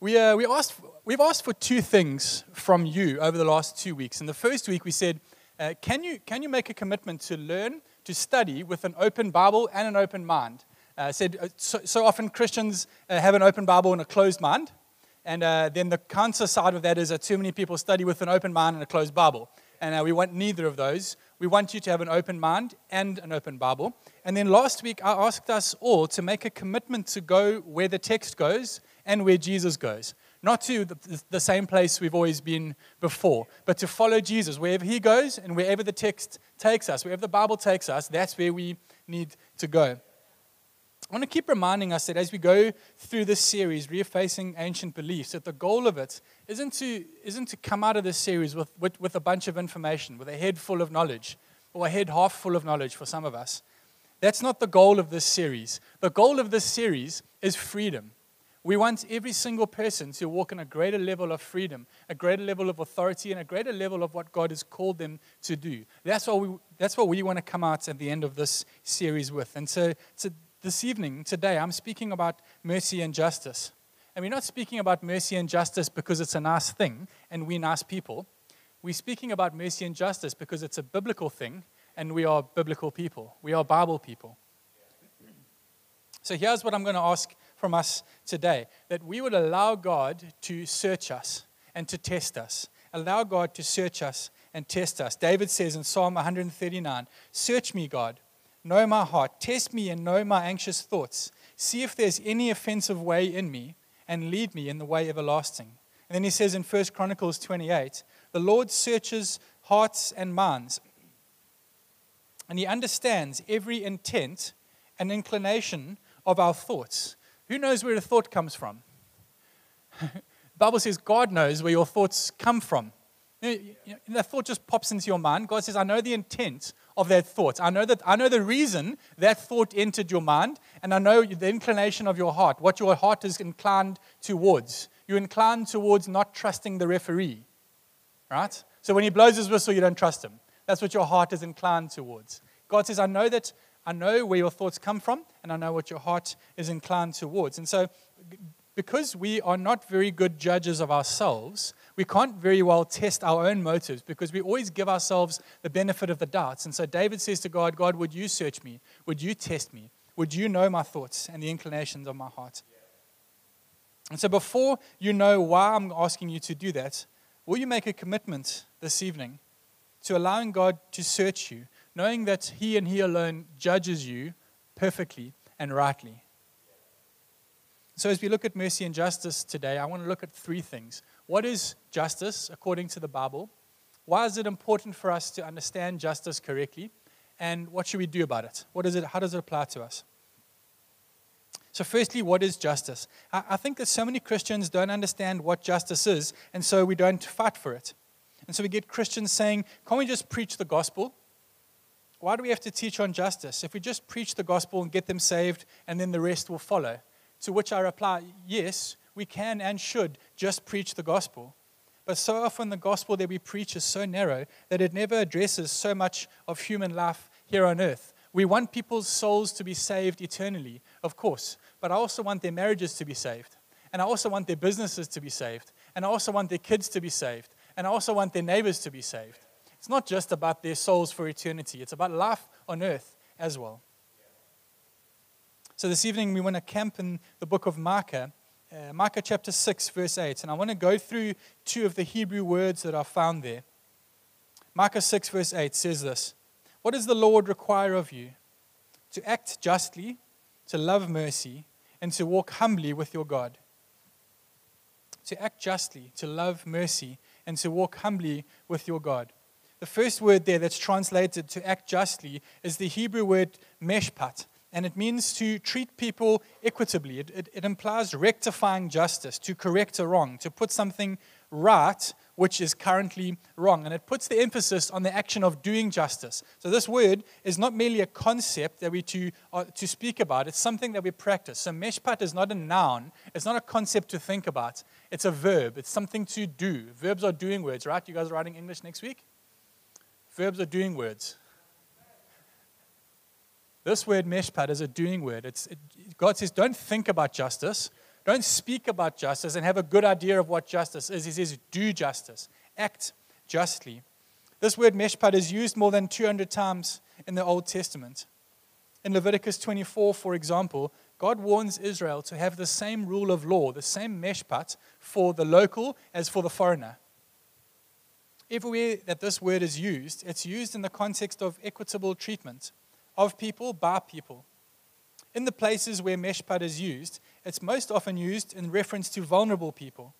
We, uh, we asked, we've asked for two things from you over the last two weeks. In the first week, we said, uh, can, you, can you make a commitment to learn, to study with an open Bible and an open mind? Uh, said, uh, so, so, often Christians uh, have an open Bible and a closed mind. And uh, then the counter side of that is that too many people study with an open mind and a closed Bible. And we want neither of those. We want you to have an open mind and an open Bible. And then last week, I asked us all to make a commitment to go where the text goes and where Jesus goes. Not to the, same place we've always been before, but to follow Jesus. Wherever he goes and wherever the text takes us, wherever the Bible takes us, that's where we need to go. I want to keep reminding us that as we go through this series, Refacing Ancient Beliefs, that the goal of it isn't to, isn't to come out of this series with, with, with a bunch of information, with a head full of knowledge, or a head half full of knowledge for some of us. That's not the goal of this series. The goal of this series is freedom. We want every single person to walk in a greater level of freedom, a greater level of authority, and a greater level of what God has called them to do. That's what we, that's what we want to come out at the end of this series with. And so, this evening, today, I'm speaking about mercy and justice. And we're not speaking about mercy and justice because it's a nice thing and we're nice people. We're speaking about mercy and justice because it's a biblical thing and we are biblical people. We are Bible people. So here's what I'm going to ask from us today that we would allow God to search us and to test us. Allow God to search us and test us. David says in Psalm 139 Search me, God, know my heart, test me and know my anxious thoughts. See if there's any offensive way in me, and lead me in the way everlasting. And then he says in 1 Chronicles 28 The Lord searches hearts and minds, and he understands every intent and inclination of our thoughts. Who knows where a thought comes from? Bible says God knows where your thoughts come from. You know, that thought just pops into your mind. God says, I know the intent of that thought. I know, that, I know the reason that thought entered your mind, and I know the inclination of your heart, what your heart is inclined towards. You're inclined towards not trusting the referee, right? So when he blows his whistle, you don't trust him. That's what your heart is inclined towards. God says, I know that I know where your thoughts come from, and I know what your heart is inclined towards. And so, because we are not very good judges of ourselves, we can't very well test our own motives because we always give ourselves the benefit of the doubts. And so, David says to God, God, would you search me? Would you test me? Would you know my thoughts and the inclinations of my heart? And so, before you know why I'm asking you to do that, will you make a commitment this evening to allowing God to search you, knowing that He and He alone judges you perfectly and rightly. So, as we look at mercy and justice today, I want to look at three things. What is justice according to the Bible? Why is it important for us to understand justice correctly? And what should we do about it? What is it how does it apply to us? So, firstly, what is justice? I think that so many Christians don't understand what justice is, and so we don't fight for it. And so we get Christians saying, Can't we just preach the gospel? Why do we have to teach on justice? If we just preach the gospel and get them saved, and then the rest will follow. To which I reply, yes, we can and should just preach the gospel. But so often the gospel that we preach is so narrow that it never addresses so much of human life here on earth. We want people's souls to be saved eternally, of course, but I also want their marriages to be saved. And I also want their businesses to be saved. And I also want their kids to be saved. And I also want their neighbors to be saved. It's not just about their souls for eternity, it's about life on earth as well. So this evening we want to camp in the book of Micah, uh, Micah chapter 6, verse 8. And I want to go through two of the Hebrew words that are found there. Micah 6, verse 8 says this What does the Lord require of you? To act justly, to love mercy, and to walk humbly with your God. To act justly, to love mercy, and to walk humbly with your God. The first word there that's translated to act justly is the Hebrew word mishpat, and it means to treat people equitably. It, it, it, implies rectifying justice, to correct a wrong, to put something right which is currently wrong. And it puts the emphasis on the action of doing justice. So this word is not merely a concept that we to, uh, to speak about, it's something that we practice. So mishpat is not a noun, it's not a concept to think about, it's a verb, it's something to do. Verbs are doing words, right? You guys are writing English next week? Verbs are doing words. This word mishpat is a doing word. It's, it, God says, don't think about justice. don't speak about justice and have a good idea of what justice is. He says, do justice, act justly. This word mishpat is used more than 200 times in the Old Testament. In Leviticus 24, for example, God warns Israel to have the same rule of law, the same mishpat for the local as for the foreigner. Everywhere that this word is used, it's used in the context of equitable treatment of people by people. In the places where mishpat is used, it's most often used in reference to vulnerable people.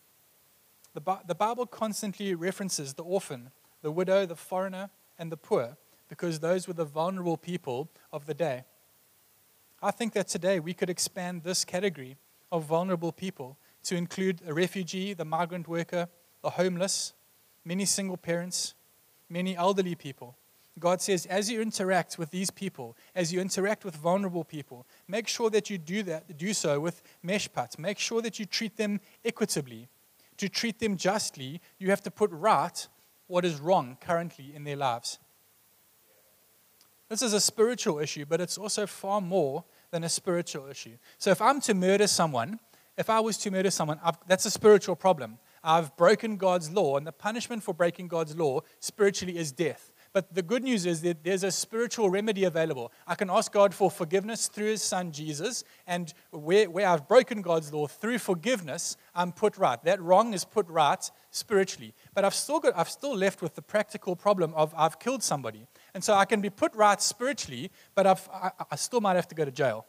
The, the Bible constantly references the orphan, the widow, the foreigner, and the poor, because those were the vulnerable people of the day. I think that today we could expand this category of vulnerable people to include a refugee, the migrant worker, the homeless, many single parents, many elderly people. God says, as you interact with these people, as you interact with vulnerable people, make sure that you do that, do so with mishpat. Make sure that you treat them equitably. To treat them justly, you have to put right what is wrong currently in their lives. This is a spiritual issue, but it's also far more than a spiritual issue. So if I'm to murder someone, if I was to murder someone, I've, that's a spiritual problem. I've broken God's law, and the punishment for breaking God's law spiritually is death. But the good news is that there's a spiritual remedy available. I can ask God for forgiveness through his son Jesus, and where, where I've broken God's law through forgiveness, I'm put right. That wrong is put right spiritually. But I've still, got, I've still left with the practical problem of I've killed somebody. And so I can be put right spiritually, but I've, I, I still might have to go to jail.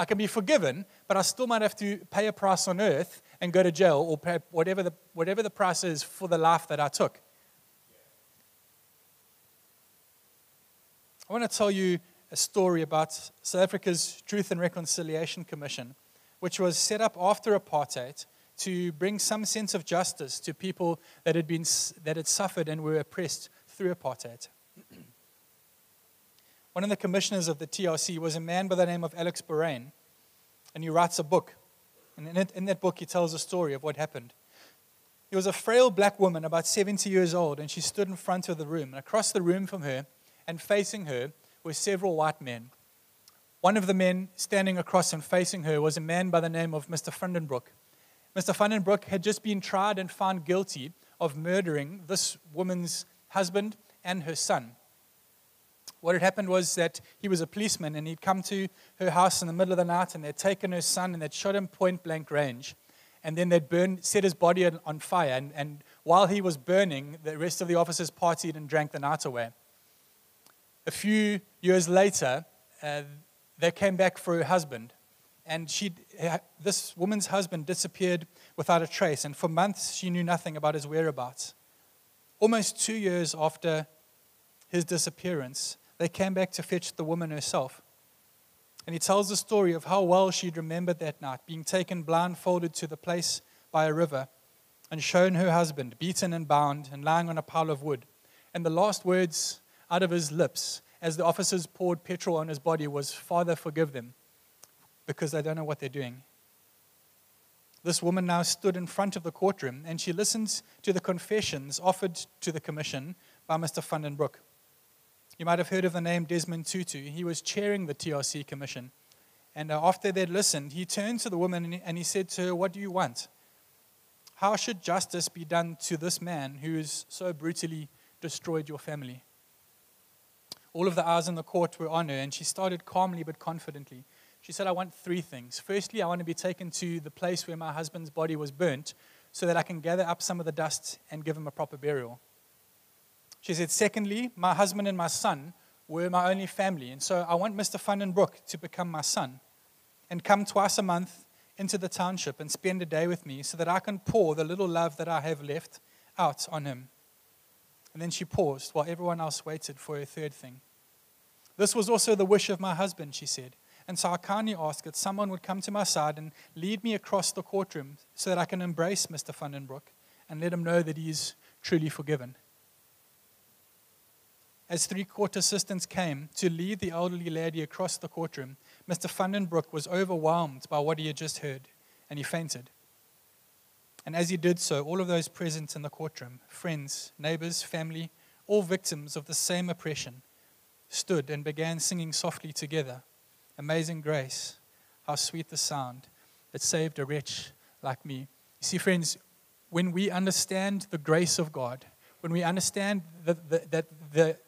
I can be forgiven, but I still might have to pay a price on earth and go to jail or pay whatever the, whatever the price is for the life that I took. I want to tell you a story about South Africa's Truth and Reconciliation Commission, which was set up after apartheid to bring some sense of justice to people that had, been, that had suffered and were oppressed through apartheid. One of the commissioners of the TRC was a man by the name of Alex Boraine, and he writes a book. And in, it, in that book, he tells a story of what happened. He was a frail black woman, about 70 years old, and she stood in front of the room. And across the room from her, and facing her were several white men. One of the men standing across and facing her was a man by the name of Mr. van de Broek. Mr. van de Broek had just been tried and found guilty of murdering this woman's husband and her son. What had happened was that he was a policeman and he'd come to her house in the middle of the night and they'd taken her son and they'd shot him point blank range. And then they'd burned, set his body on fire. And, and while he was burning, the rest of the officers partied and drank the night away a few years later, uh, they came back for her husband. And she, this woman's husband disappeared without a trace. And for months, she knew nothing about his whereabouts. Almost two years after his disappearance, they came back to fetch the woman herself. And he tells the story of how well she'd remembered that night, being taken blindfolded to the place by a river and shown her husband, beaten and bound, and lying on a pile of wood. And the last words out of his lips as the officers poured petrol on his body was, Father, forgive them, because they don't know what they're doing. This woman now stood in front of the courtroom and she listened to the confessions offered to the commission by Mr. van de Broek. You might have heard of the name Desmond Tutu. He was chairing the TRC commission. And uh, after they'd listened, he turned to the woman and he said to her, What do you want? How should justice be done to this man who has so brutally destroyed your family? All of the eyes in the court were on her, and she started calmly but confidently. She said, I want three things. Firstly, I want to be taken to the place where my husband's body was burnt so that I can gather up some of the dust and give him a proper burial. She said, Secondly, my husband and my son were my only family, and so I want Mr. van de Broek to become my son and come twice a month into the township and spend a day with me so that I can pour the little love that I have left out on him. And then she paused while everyone else waited for her third thing. This was also the wish of my husband, she said. And so I kindly asked that someone would come to my side and lead me across the courtroom so that I can embrace Mr. van de Broek and let him know that he is truly forgiven. As three court assistants came to lead the elderly lady across the courtroom, Mr. van de Broek was overwhelmed by what he had just heard, and he fainted. And as he did so, all of those present in the courtroom, friends, neighbors, family, all victims of the same oppression, stood and began singing softly together Amazing grace, how sweet the sound that saved a wretch like me. You see, friends, when we understand the grace of God, when we understand that the, that the,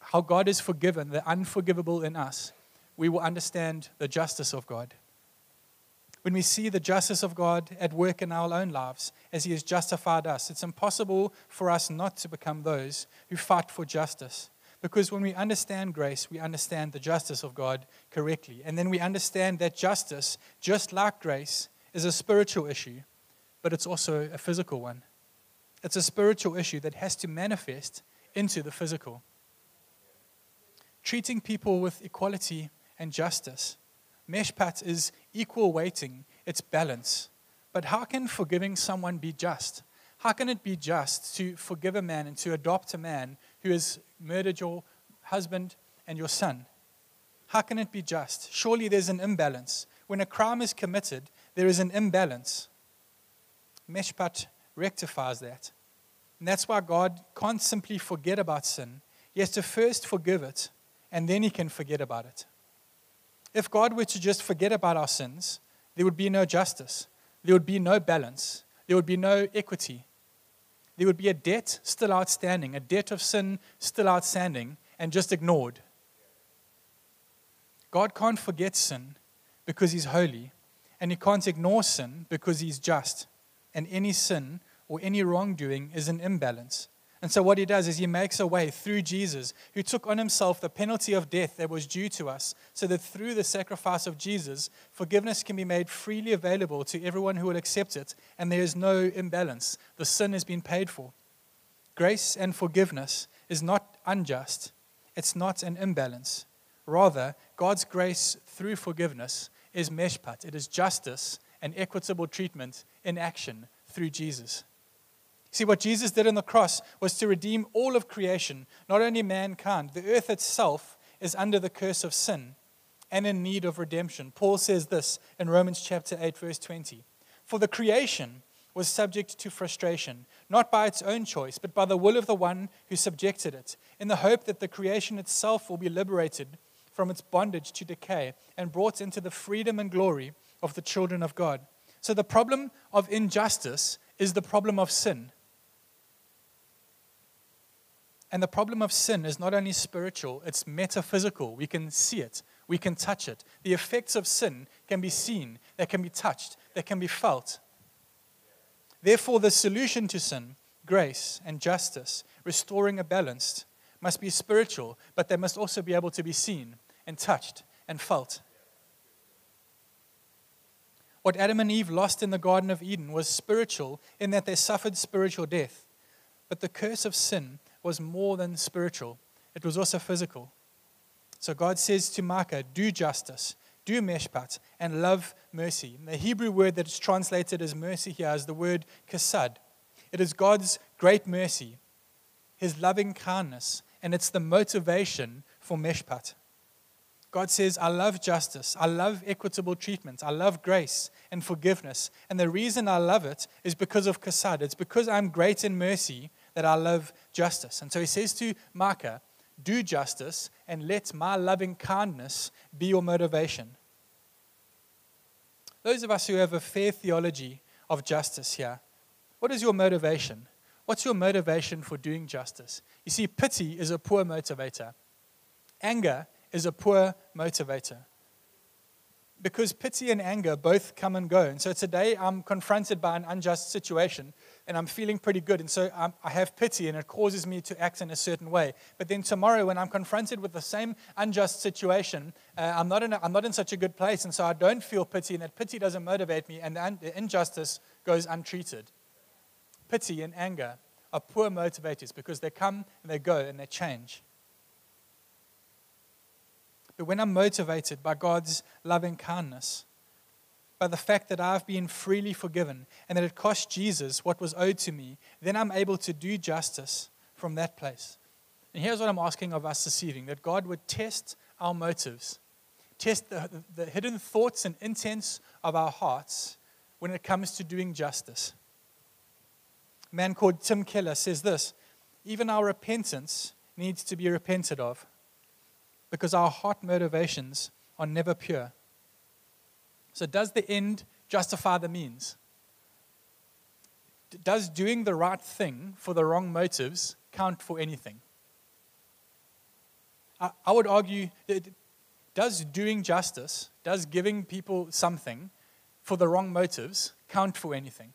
how God is forgiven, the unforgivable in us, we will understand the justice of God. When we see the justice of God at work in our own lives as He has justified us, it's impossible for us not to become those who fight for justice. Because when we understand grace, we understand the justice of God correctly. And then we understand that justice, just like grace, is a spiritual issue, but it's also a physical one. It's a spiritual issue that has to manifest into the physical. Treating people with equality and justice. Mishpat is equal weighting, it's balance. But how can forgiving someone be just? How can it be just to forgive a man and to adopt a man who has murdered your husband and your son? How can it be just? Surely there's an imbalance. When a crime is committed, there is an imbalance. Mishpat rectifies that. And that's why God can't simply forget about sin. He has to first forgive it, and then he can forget about it. If God were to just forget about our sins, there would be no justice, there would be no balance, there would be no equity. There would be a debt still outstanding, a debt of sin still outstanding, and just ignored. God can't forget sin because He's holy, and He can't ignore sin because He's just. And any sin or any wrongdoing is an imbalance. And so, what he does is he makes a way through Jesus, who took on himself the penalty of death that was due to us, so that through the sacrifice of Jesus, forgiveness can be made freely available to everyone who will accept it, and there is no imbalance. The sin has been paid for. Grace and forgiveness is not unjust, it's not an imbalance. Rather, God's grace through forgiveness is mishpat, it is justice and equitable treatment in action through Jesus. See, what Jesus did on the cross was to redeem all of creation, not only mankind. The earth itself is under the curse of sin and in need of redemption. Paul says this in Romans chapter 8, verse 20. For the creation was subject to frustration, not by its own choice, but by the will of the one who subjected it, in the hope that the creation itself will be liberated from its bondage to decay and brought into the freedom and glory of the children of God. So the problem of injustice is the problem of sin. And the problem of sin is not only spiritual, it's metaphysical. We can see it, we can touch it. The effects of sin can be seen, they can be touched, they can be felt. Therefore, the solution to sin, grace and justice, restoring a balance, must be spiritual, but they must also be able to be seen and touched and felt. What Adam and Eve lost in the Garden of Eden was spiritual in that they suffered spiritual death. But the curse of sin was more than spiritual, it was also physical. So God says to Micah, Do justice, do mishpat, and love mercy. The Hebrew word that is translated as mercy here is the word chesed. It is God's great mercy, his loving kindness, and it's the motivation for mishpat. God says, I love justice. I love equitable treatment. I love grace and forgiveness. And the reason I love it is because of chesed. It's because I'm great in mercy that I love justice. And so he says to Micah, Do justice and let my loving kindness be your motivation. Those of us who have a fair theology of justice here, what is your motivation? What's your motivation for doing justice? You see, pity is a poor motivator, anger is a poor motivator because pity and anger both come and go. And so today I'm confronted by an unjust situation and I'm feeling pretty good. And so I'm, i have pity and it causes me to act in a certain way. But then tomorrow, when I'm confronted with the same unjust situation, uh, I'm, not in a, I'm not in such a good place. And so I don't feel pity and that pity doesn't motivate me and the, un, the injustice goes untreated. Pity and anger are poor motivators because they come and they go and they change. But when I'm motivated by God's loving kindness, by the fact that I've been freely forgiven and that it cost Jesus what was owed to me, then I'm able to do justice from that place. And here's what I'm asking of us this evening that God would test our motives, test the, the, the hidden thoughts and intents of our hearts when it comes to doing justice. A man called Tim Keller says this even our repentance needs to be repented of because our heart motivations are never pure. So, does the end justify the means? Does doing the right thing for the wrong motives count for anything? I, I would argue that does doing justice, does giving people something for the wrong motives count for anything?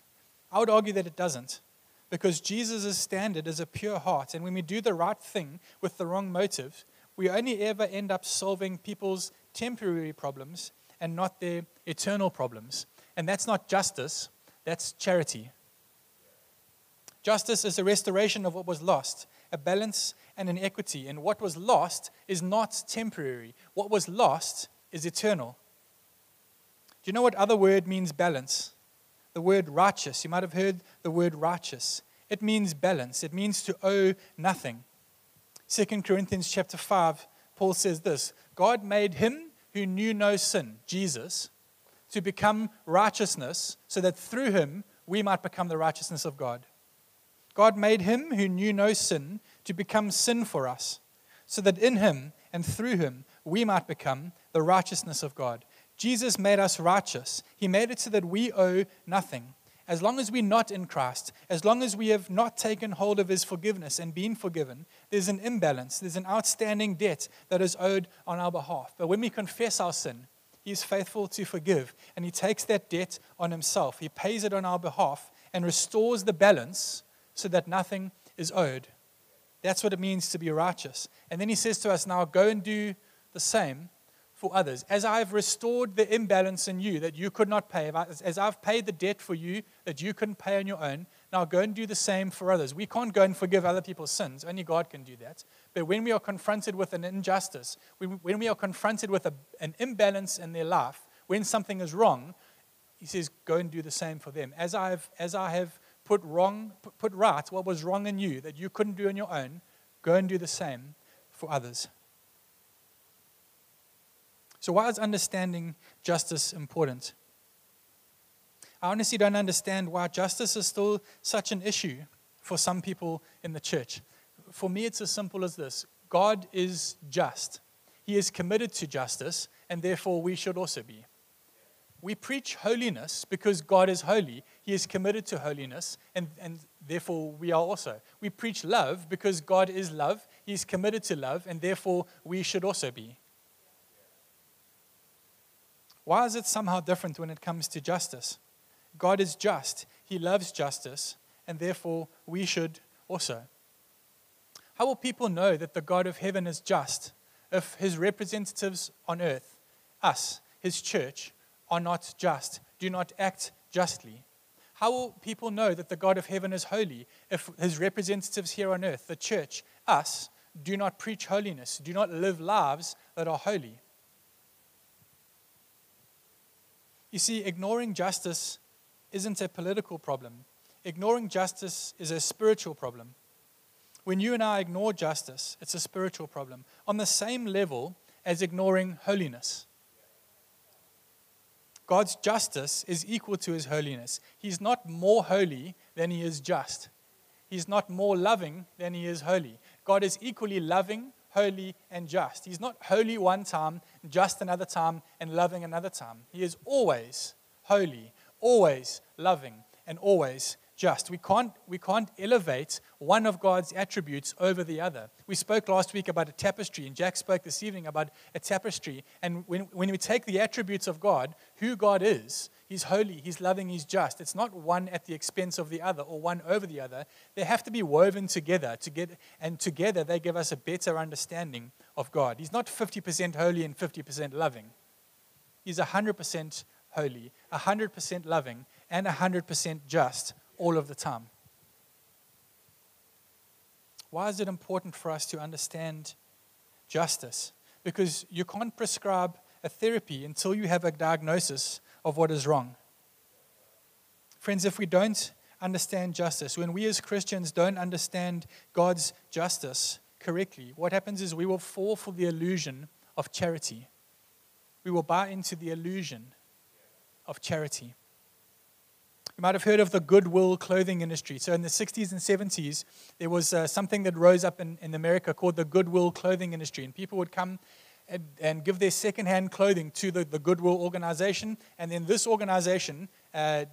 I would argue that it doesn't because Jesus' standard is a pure heart. And when we do the right thing with the wrong motive, we only ever end up solving people's temporary problems and not their eternal problems. And that's not justice, that's charity. Justice is a restoration of what was lost, a balance and an equity. And what was lost is not temporary, what was lost is eternal. Do you know what other word means balance? The word righteous. You might have heard the word righteous. It means balance, it means to owe nothing. 2 Corinthians chapter 5, Paul says this God made him who knew no sin, Jesus, to become righteousness, so that through him we might become the righteousness of God. God made him who knew no sin to become sin for us, so that in him and through him we might become the righteousness of God. Jesus made us righteous. He made it so that we owe nothing. As long as we're not in Christ, as long as we have not taken hold of His forgiveness and been forgiven, there's an imbalance. There's an outstanding debt that is owed on our behalf. But when we confess our sin, He is faithful to forgive, and He takes that debt on Himself. He pays it on our behalf and restores the balance so that nothing is owed. That's what it means to be righteous. And then He says to us, Now go and do the same for others. As I've restored the imbalance in you that you could not pay, as I've paid the debt for you that you couldn't pay on your own, now go and do the same for others. We can't go and forgive other people's sins. Only God can do that. But when we are confronted with an injustice, when we are confronted with a, an imbalance in their life, when something is wrong, He says, go and do the same for them. As, I've, as I have put wrong, put right what was wrong in you that you couldn't do on your own, go and do the same for others. So, why is understanding justice important? I honestly don't understand why justice is still such an issue for some people in the church. For me, it's as simple as this God is just, He is committed to justice, and therefore we should also be. We preach holiness because God is holy. He is committed to holiness, and, and therefore we are also. We preach love because God is love. He is committed to love, and therefore we should also be. Why is it somehow different when it comes to justice? God is just, He loves justice, and therefore we should also. How will people know that the God of heaven is just if His representatives on earth, us, His church, are not just, do not act justly? How will people know that the God of heaven is holy if His representatives here on earth, the church, us, do not preach holiness, do not live lives that are holy? You see, ignoring justice isn't a political problem. Ignoring justice is a spiritual problem. When you and I ignore justice, it's a spiritual problem on the same level as ignoring holiness. God's justice is equal to his holiness. He's not more holy than he is just. He's not more loving than he is holy. God is equally loving holy, and just. He's not holy one time, just another time, and loving another time. He is always holy, always loving, and always just. We can't, we can't elevate one of God's attributes over the other. We spoke last week about a tapestry, and Jack spoke this evening about a tapestry. And when, when we take the attributes of God, who God is, He's holy, He's loving, He's just. It's not one at the expense of the other or one over the other. They have to be woven together, to get, and together they give us a better understanding of God. He's not 50% holy and 50% loving. He's 100% holy, 100% loving, and 100% just all of the time. Why is it important for us to understand justice? Because you can't prescribe a therapy until you have a diagnosis of what is wrong. Friends, if we don't understand justice, when we as Christians don't understand God's justice correctly, what happens is we will fall for the illusion of charity. We will buy into the illusion of charity. You might have heard of the Goodwill clothing industry. So, in the 60s and 70s, there was uh, something that rose up in, in America called the Goodwill clothing industry. And people would come and, and give their secondhand clothing to the, the Goodwill organization. And then this organization uh,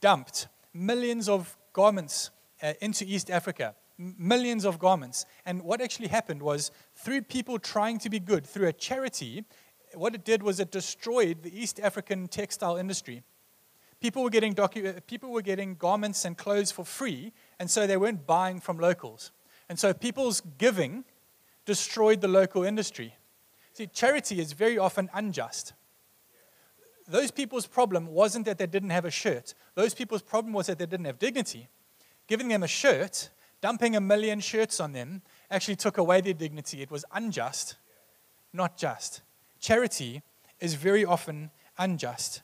dumped millions of garments uh, into East Africa, M- millions of garments. And what actually happened was through people trying to be good, through a charity, what it did was it destroyed the East African textile industry. People were getting, docu- uh, people were getting garments and clothes for free, and so they weren't buying from locals. And so people's giving destroyed the local industry. See, charity is very often unjust. Those people's problem wasn't that they didn't have a shirt. Those people's problem was that they didn't have dignity. Giving them a shirt, dumping a million shirts on them, actually took away their dignity. It was unjust, not just. Charity is very often unjust.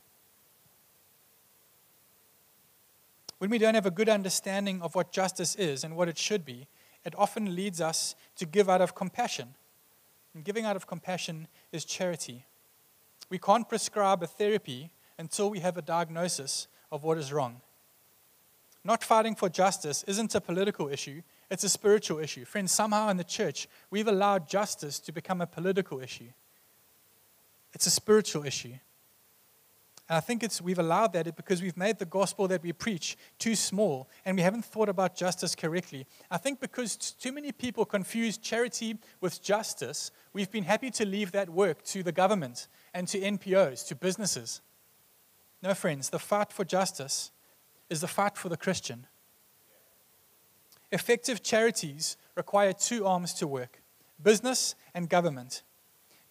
When we don't have a good understanding of what justice is and what it should be, it often leads us to give out of compassion. And giving out of compassion is charity. We can't prescribe a therapy until we have a diagnosis of what is wrong. Not fighting for justice isn't a political issue, it's a spiritual issue. Friends, somehow in the church, we've allowed justice to become a political issue. It's a spiritual issue. And I think it's, we've allowed that because we've made the gospel that we preach too small and we haven't thought about justice correctly. I think because too many people confuse charity with justice, we've been happy to leave that work to the government and to NPOs, to businesses. No, friends, the fight for justice is the fight for the Christian. Effective charities require two arms to work business and government.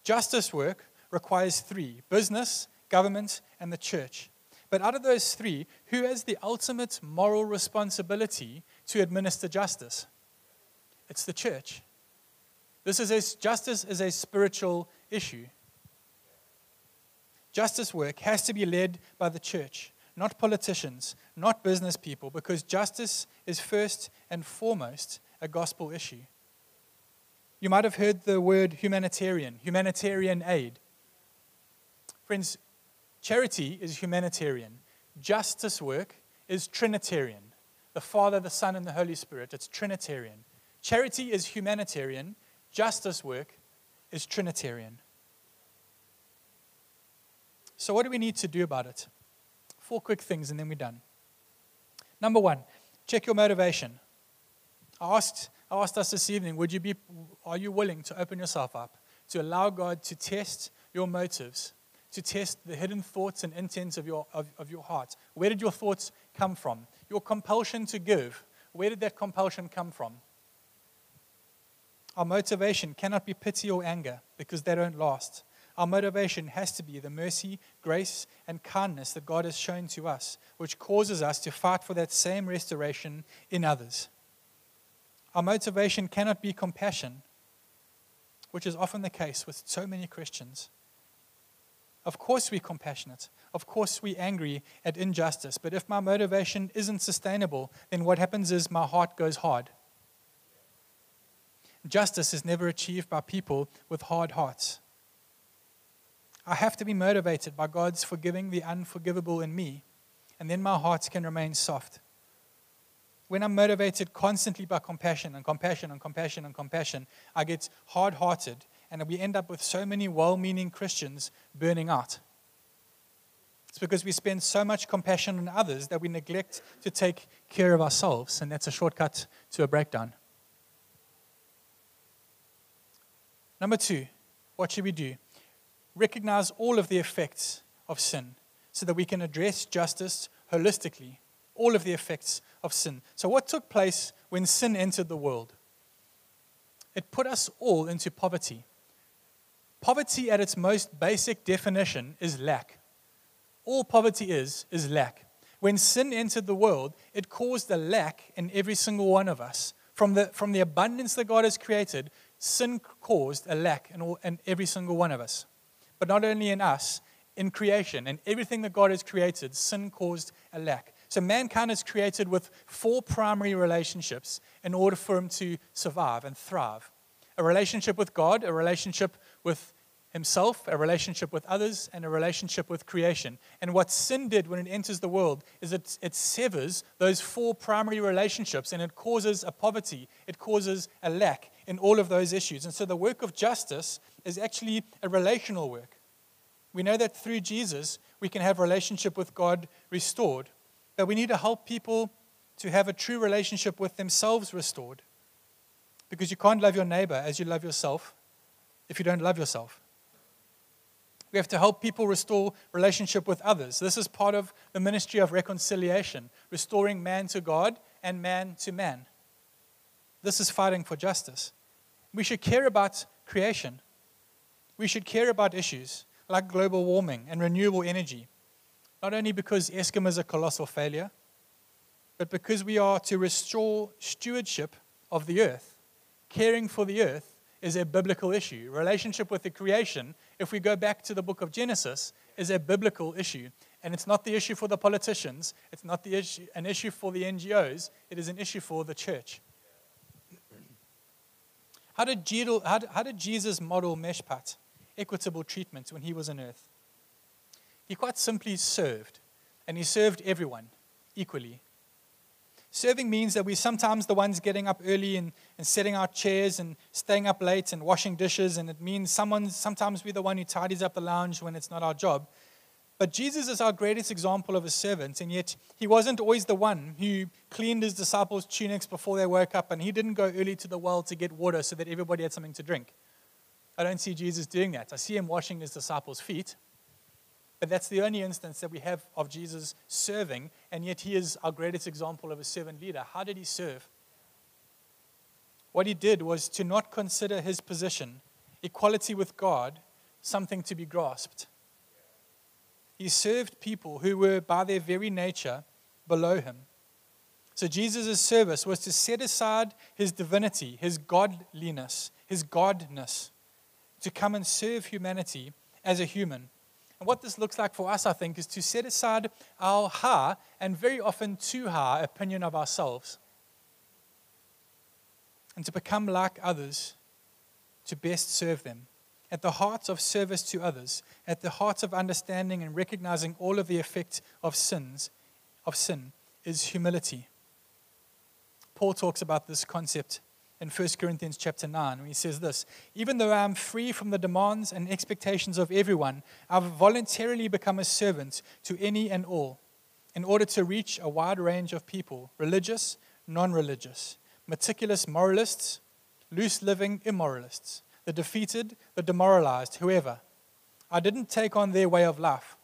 Justice work requires three business, government, and the church. But out of those three, who has the ultimate moral responsibility to administer justice? It's the church. This is a, justice is a spiritual issue. Justice work has to be led by the church, not politicians, not business people, because justice is first and foremost a gospel issue. You might have heard the word humanitarian, humanitarian aid. Friends, charity is humanitarian. Justice work is Trinitarian. The Father, the Son, and the Holy Spirit. It's Trinitarian. Charity is humanitarian. Justice work is Trinitarian. So, what do we need to do about it? Four quick things, and then we're done. Number one, check your motivation. I asked, I asked us this evening, would you be, are you willing to open yourself up to allow God to test your motives to test the hidden thoughts and intents of your, of, of your heart. Where did your thoughts come from? Your compulsion to give, where did that compulsion come from? Our motivation cannot be pity or anger because they don't last. Our motivation has to be the mercy, grace, and kindness that God has shown to us, which causes us to fight for that same restoration in others. Our motivation cannot be compassion, which is often the case with so many Christians. Of course, we're compassionate. Of course, we're angry at injustice. But if my motivation isn't sustainable, then what happens is my heart goes hard. Justice is never achieved by people with hard hearts. I have to be motivated by God's forgiving the unforgivable in me, and then my heart can remain soft. When I'm motivated constantly by compassion and compassion and compassion and compassion, I get hard hearted and we end up with so many well meaning Christians burning out. It's because we spend so much compassion on others that we neglect to take care of ourselves, and that's a shortcut to a breakdown. Number two, what should we do? Recognize all of the effects of sin so that we can address justice holistically, all of the effects of sin. So, what took place when sin entered the world? It put us all into poverty. Poverty, at its most basic definition, is lack. All poverty is, is lack. When sin entered the world, it caused a lack in every single one of us. From the, from the abundance that God has created, sin caused a lack in, all, in every single one of us. But not only in us, in creation and everything that God has created, sin caused a lack. So mankind is created with four primary relationships in order for him to survive and thrive a relationship with God, a relationship with himself, a relationship with others, and a relationship with creation. And what sin did when it enters the world is it, it severs those four primary relationships and it causes a poverty, it causes a lack in all of those issues. And so the work of justice is actually a relational work. We know that through Jesus, we can have relationship with God restored. But we need to help people to have a true relationship with themselves restored. Because you can't love your neighbor as you love yourself if you don't love yourself. We have to help people restore relationship with others. This is part of the ministry of reconciliation, restoring man to God and man to man. This is fighting for justice. We should care about creation. We should care about issues like global warming and renewable energy, not only because Eskom is a colossal failure, but because we are to restore stewardship of the earth. Caring for the earth is a biblical issue. Relationship with the creation, if we go back to the book of Genesis, is a biblical issue. And it's not the issue for the politicians, it's not the issue, an issue for the NGOs, it is an issue for the church. How did, Jesus, how how did Jesus model mishpat, equitable treatment, when he was on earth? He quite simply served, and he served everyone equally. Serving means that we're sometimes the ones getting up early and, and setting our chairs and staying up late and washing dishes, and it means someone, sometimes we're the one who tidies up the lounge when it's not our job. But Jesus is our greatest example of a servant, and yet he wasn't always the one who cleaned his disciples' tunics before they woke up, and he didn't go early to the well to get water so that everybody had something to drink. I don't see Jesus doing that. I see him washing his disciples' feet, but that's the only instance that we have of Jesus serving, and yet he is our greatest example of a servant leader. How did he serve? What he did was to not consider his position, equality with God, something to be grasped. He served people who were, by their very nature, below him. So Jesus' service was to set aside his divinity, his godliness, his godness, to come and serve humanity as a human what this looks like for us, I think, is to set aside our high and very often too high opinion of ourselves and to become like others to best serve them. At the heart of service to others, at the heart of understanding and recognizing all of the effect of sins, of sin, is humility. Paul talks about this concept in 1 Corinthians chapter 9, when he says this Even though I am free from the demands and expectations of everyone, I've voluntarily become a servant to any and all in order to reach a wide range of people religious, non religious, meticulous moralists, loose living immoralists, the defeated, the demoralized, whoever. I didn't take on their way of life.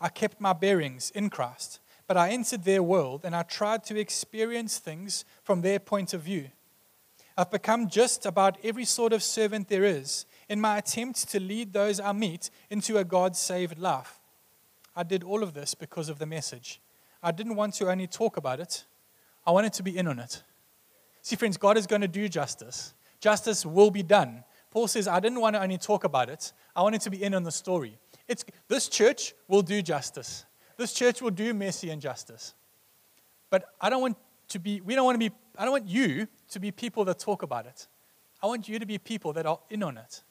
I kept my bearings in Christ, but I entered their world and I tried to experience things from their point of view. I've become just about every sort of servant there is in my attempt to lead those I meet into a God saved life. I did all of this because of the message. I didn't want to only talk about it, I wanted to be in on it. See, friends, God is going to do justice. Justice will be done. Paul says, I didn't want to only talk about it, I wanted to be in on the story. It's, this church will do justice. This church will do mercy and justice. But I don't want to be, we don't want to be, I don't want you to be people that talk about it. I want you to be people that are in on it.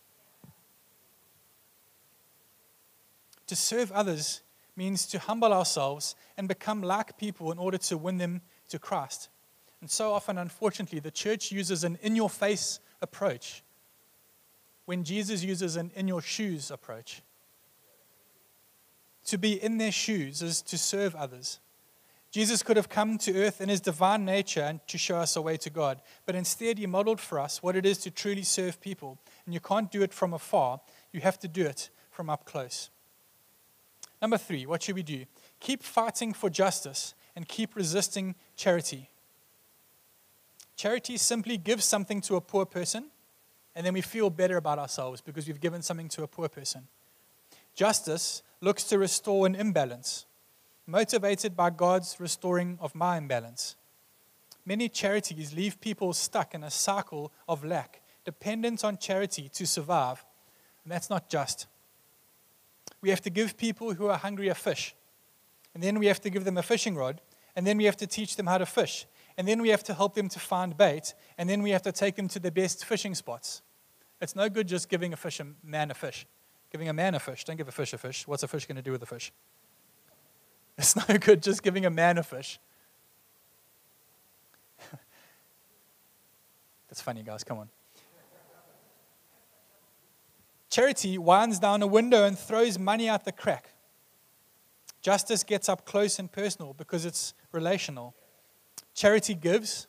To serve others means to humble ourselves and become like people in order to win them to Christ. And so often, unfortunately, the church uses an in your face approach when Jesus uses an in your shoes approach. To be in their shoes is to serve others. Jesus could have come to earth in his divine nature and to show us a way to God, but instead he modeled for us what it is to truly serve people. And you can't do it from afar, you have to do it from up close. Number three, what should we do? Keep fighting for justice and keep resisting charity. Charity simply gives something to a poor person, and then we feel better about ourselves because we've given something to a poor person. Justice looks to restore an imbalance motivated by God's restoring of my imbalance. Many charities leave people stuck in a cycle of lack, dependent on charity to survive, and that's not just. We have to give people who are hungry a fish, and then we have to give them a fishing rod, and then we have to teach them how to fish, and then we have to help them to find bait, and then we have to take them to the best fishing spots. It's no good just giving a fish a man a fish. Giving a man a fish, don't give a fish a fish. What's a fish going to do with a fish? It's no good just giving a man a fish. That's funny, guys. Come on. Charity winds down a window and throws money out the crack. Justice gets up close and personal because it's relational. Charity gives,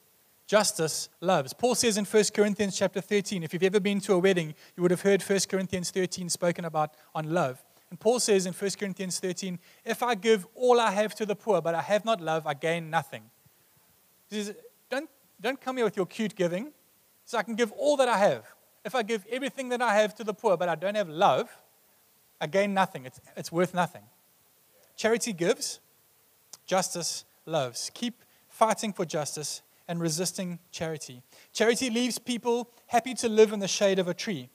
justice loves. Paul says in 1 Corinthians chapter 13, if you've ever been to a wedding, you would have heard 1 Corinthians 13 spoken about on love. And Paul says in 1 Corinthians 13, if I give all I have to the poor, but I have not love, I gain nothing. He says, don't, don't come here with your cute giving. So I can give all that I have. If I give everything that I have to the poor, but I don't have love, I gain nothing. It's, it's worth nothing. Charity gives, justice loves. Keep fighting for justice and resisting charity. Charity leaves people happy to live in the shade of a tree.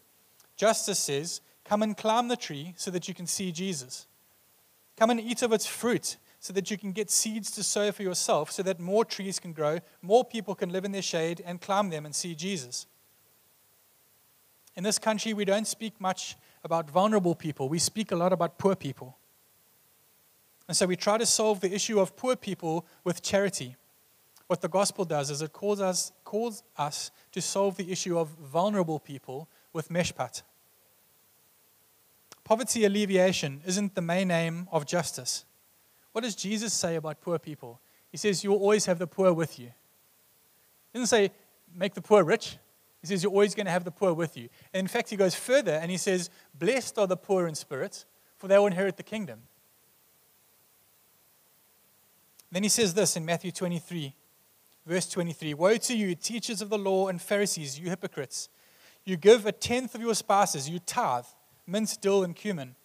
Justice says, Come and climb the tree so that you can see Jesus. Come and eat of its fruit so that you can get seeds to sow for yourself, so that more trees can grow, more people can live in their shade and climb them and see Jesus. In this country, we don't speak much about vulnerable people, we speak a lot about poor people. And so we try to solve the issue of poor people with charity. What the gospel does is it calls us, calls us to solve the issue of vulnerable people with mishpat. Poverty alleviation isn't the main aim of justice. What does Jesus say about poor people? He says, You'll always have the poor with you. He doesn't say, Make the poor rich. He says, You're always going to have the poor with you. And in fact, he goes further and he says, Blessed are the poor in spirit, for they will inherit the kingdom. Then he says this in Matthew 23, verse 23 Woe to you, teachers of the law and Pharisees, you hypocrites! You give a tenth of your spices, you tithe, mint, dill, and cumin.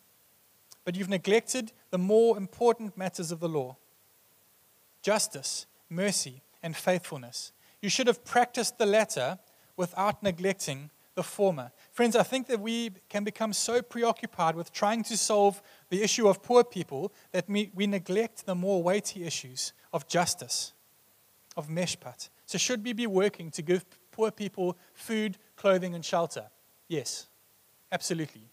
But you've neglected the more important matters of the law justice, mercy, and faithfulness. You should have practiced the latter without neglecting the former. Friends, I think that we can become so preoccupied with trying to solve the issue of poor people that we, we neglect the more weighty issues of justice, of mishpat. So, should we be working to give poor people food, clothing, and shelter? Yes, absolutely.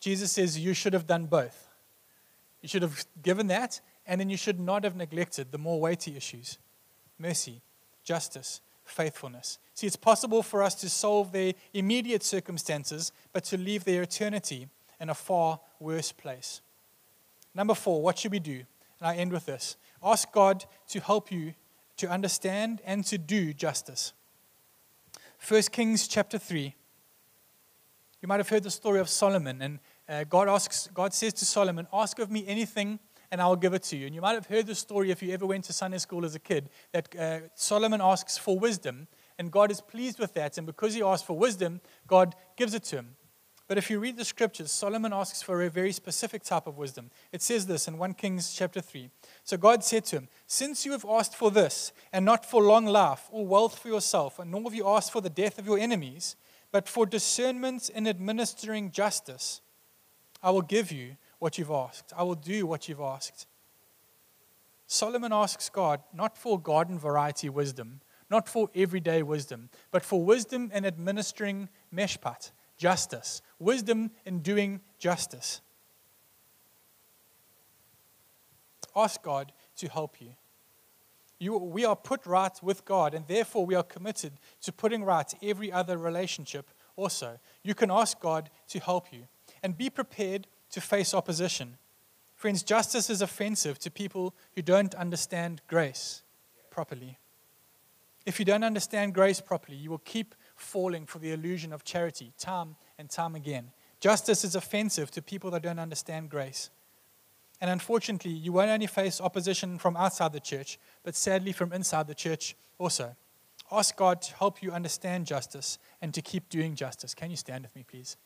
Jesus says you should have done both. You should have given that, and then you should not have neglected the more weighty issues mercy, justice, faithfulness. See, it's possible for us to solve their immediate circumstances, but to leave their eternity in a far worse place. Number four, what should we do? And I end with this ask God to help you to understand and to do justice. 1 Kings chapter 3. You might have heard the story of Solomon, and uh, God asks, God says to Solomon, "Ask of me anything, and I'll give it to you." And you might have heard the story if you ever went to Sunday school as a kid that uh, Solomon asks for wisdom, and God is pleased with that. And because he asked for wisdom, God gives it to him. But if you read the scriptures, Solomon asks for a very specific type of wisdom. It says this in 1 Kings chapter 3. So God said to him, Since you have asked for this, and not for long life or wealth for yourself, and nor have you asked for the death of your enemies, but for discernment in administering justice, I will give you what you've asked. I will do what you've asked. Solomon asks God not for garden variety wisdom, not for everyday wisdom, but for wisdom in administering mishpat, justice, wisdom in doing justice. Ask God to help you. You. We are put right with God, and therefore we are committed to putting right every other relationship also. You can ask God to help you and be prepared to face opposition. Friends, justice is offensive to people who don't understand grace properly. If you don't understand grace properly, you will keep falling for the illusion of charity time and time again. Justice is offensive to people that don't understand grace. And unfortunately, you won't only face opposition from outside the church, but sadly from inside the church also. Ask God to help you understand justice and to keep doing justice. Can you stand with me, please?